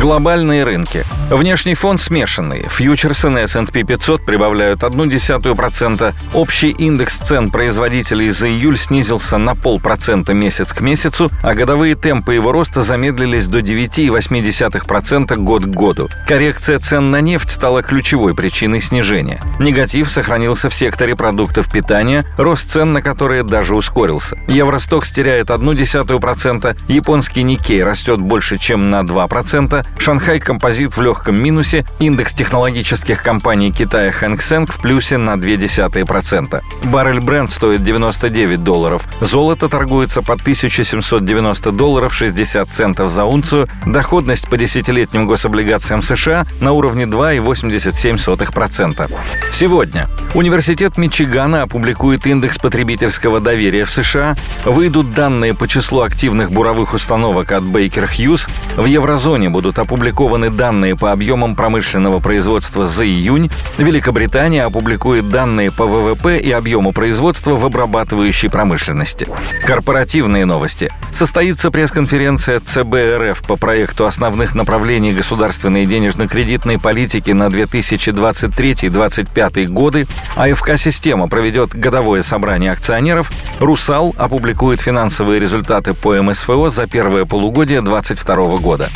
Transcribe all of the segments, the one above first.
Глобальные рынки. Внешний фон смешанный. Фьючерсы на S&P 500 прибавляют 0,1%. Общий индекс цен производителей за июль снизился на полпроцента месяц к месяцу, а годовые темпы его роста замедлились до 9,8% год к году. Коррекция цен на нефть стала ключевой причиной снижения. Негатив сохранился в секторе продуктов питания, рост цен на которые даже ускорился. Евростокс теряет 0,1%, японский Никей растет больше, чем на 2%, Шанхай Композит в легком минусе, индекс технологических компаний Китая Хэнк Сэнк в плюсе на 0,2%. Баррель бренд стоит 99 долларов. Золото торгуется по 1790 долларов 60 центов за унцию. Доходность по десятилетним гособлигациям США на уровне 2,87%. Сегодня Университет Мичигана опубликует индекс потребительского доверия в США, выйдут данные по числу активных буровых установок от Baker Hughes, в еврозоне будут опубликованы данные по объемам промышленного производства за июнь, Великобритания опубликует данные по ВВП и объему производства в обрабатывающей промышленности. Корпоративные новости. Состоится пресс-конференция ЦБ РФ по проекту основных направлений государственной денежно-кредитной политики на 2023-2025 годы. АФК-система проведет годовое собрание акционеров. «Русал» опубликует финансовые результаты по МСФО за первое полугодие 2022 года.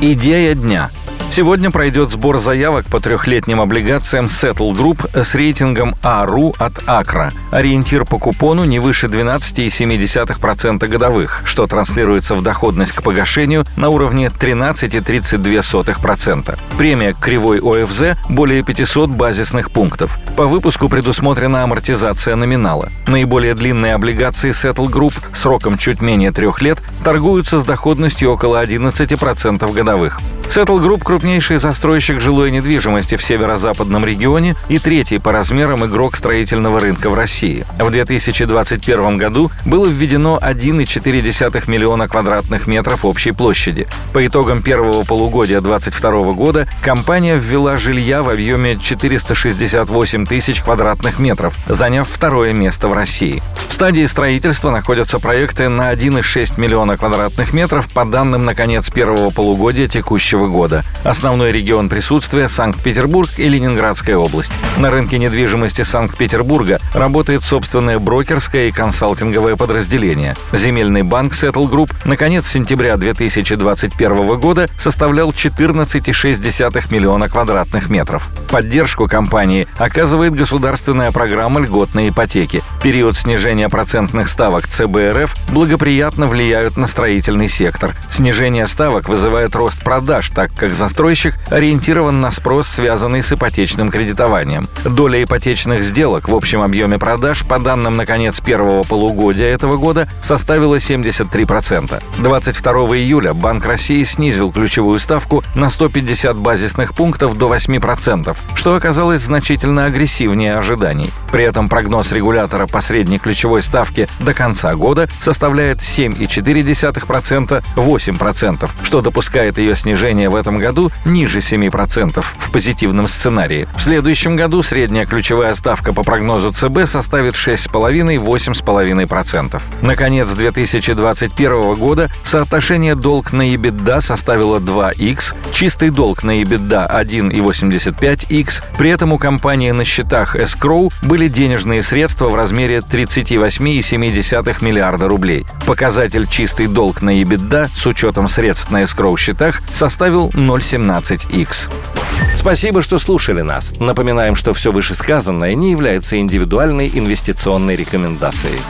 Идея дня – Сегодня пройдет сбор заявок по трехлетним облигациям Settle Group с рейтингом АРУ от Акра. Ориентир по купону не выше 12,7% годовых, что транслируется в доходность к погашению на уровне 13,32%. Премия к кривой ОФЗ более 500 базисных пунктов. По выпуску предусмотрена амортизация номинала. Наиболее длинные облигации Settle Group сроком чуть менее трех лет торгуются с доходностью около 11% годовых. Settle Group – крупнейший застройщик жилой недвижимости в северо-западном регионе и третий по размерам игрок строительного рынка в России. В 2021 году было введено 1,4 миллиона квадратных метров общей площади. По итогам первого полугодия 2022 года компания ввела жилья в объеме 468 тысяч квадратных метров, заняв второе место в России. В стадии строительства находятся проекты на 1,6 миллиона квадратных метров по данным на конец первого полугодия текущего года. Основной регион присутствия – Санкт-Петербург и Ленинградская область. На рынке недвижимости Санкт-Петербурга работает собственное брокерское и консалтинговое подразделение. Земельный банк Settle Group на конец сентября 2021 года составлял 14,6 миллиона квадратных метров. Поддержку компании оказывает государственная программа льготной ипотеки. Период снижения процентных ставок ЦБРФ благоприятно влияют на строительный сектор. Снижение ставок вызывает рост продаж, так как застройщик ориентирован на спрос, связанный с ипотечным кредитованием. Доля ипотечных сделок в общем объеме продаж по данным на конец первого полугодия этого года составила 73%. 22 июля Банк России снизил ключевую ставку на 150 базисных пунктов до 8%, что оказалось значительно агрессивнее ожиданий. При этом прогноз регулятора по средней ключевой ставке до конца года составляет 7,4%, 8%, что допускает ее снижение снижение в этом году ниже 7% в позитивном сценарии. В следующем году средняя ключевая ставка по прогнозу ЦБ составит 6,5-8,5%. Наконец 2021 года соотношение долг на EBITDA составило 2х, чистый долг на EBITDA 1,85х, при этом у компании на счетах Escrow были денежные средства в размере 38,7 миллиарда рублей. Показатель чистый долг на EBITDA с учетом средств на Escrow счетах составил составил 0,17x. Спасибо, что слушали нас. Напоминаем, что все вышесказанное не является индивидуальной инвестиционной рекомендацией.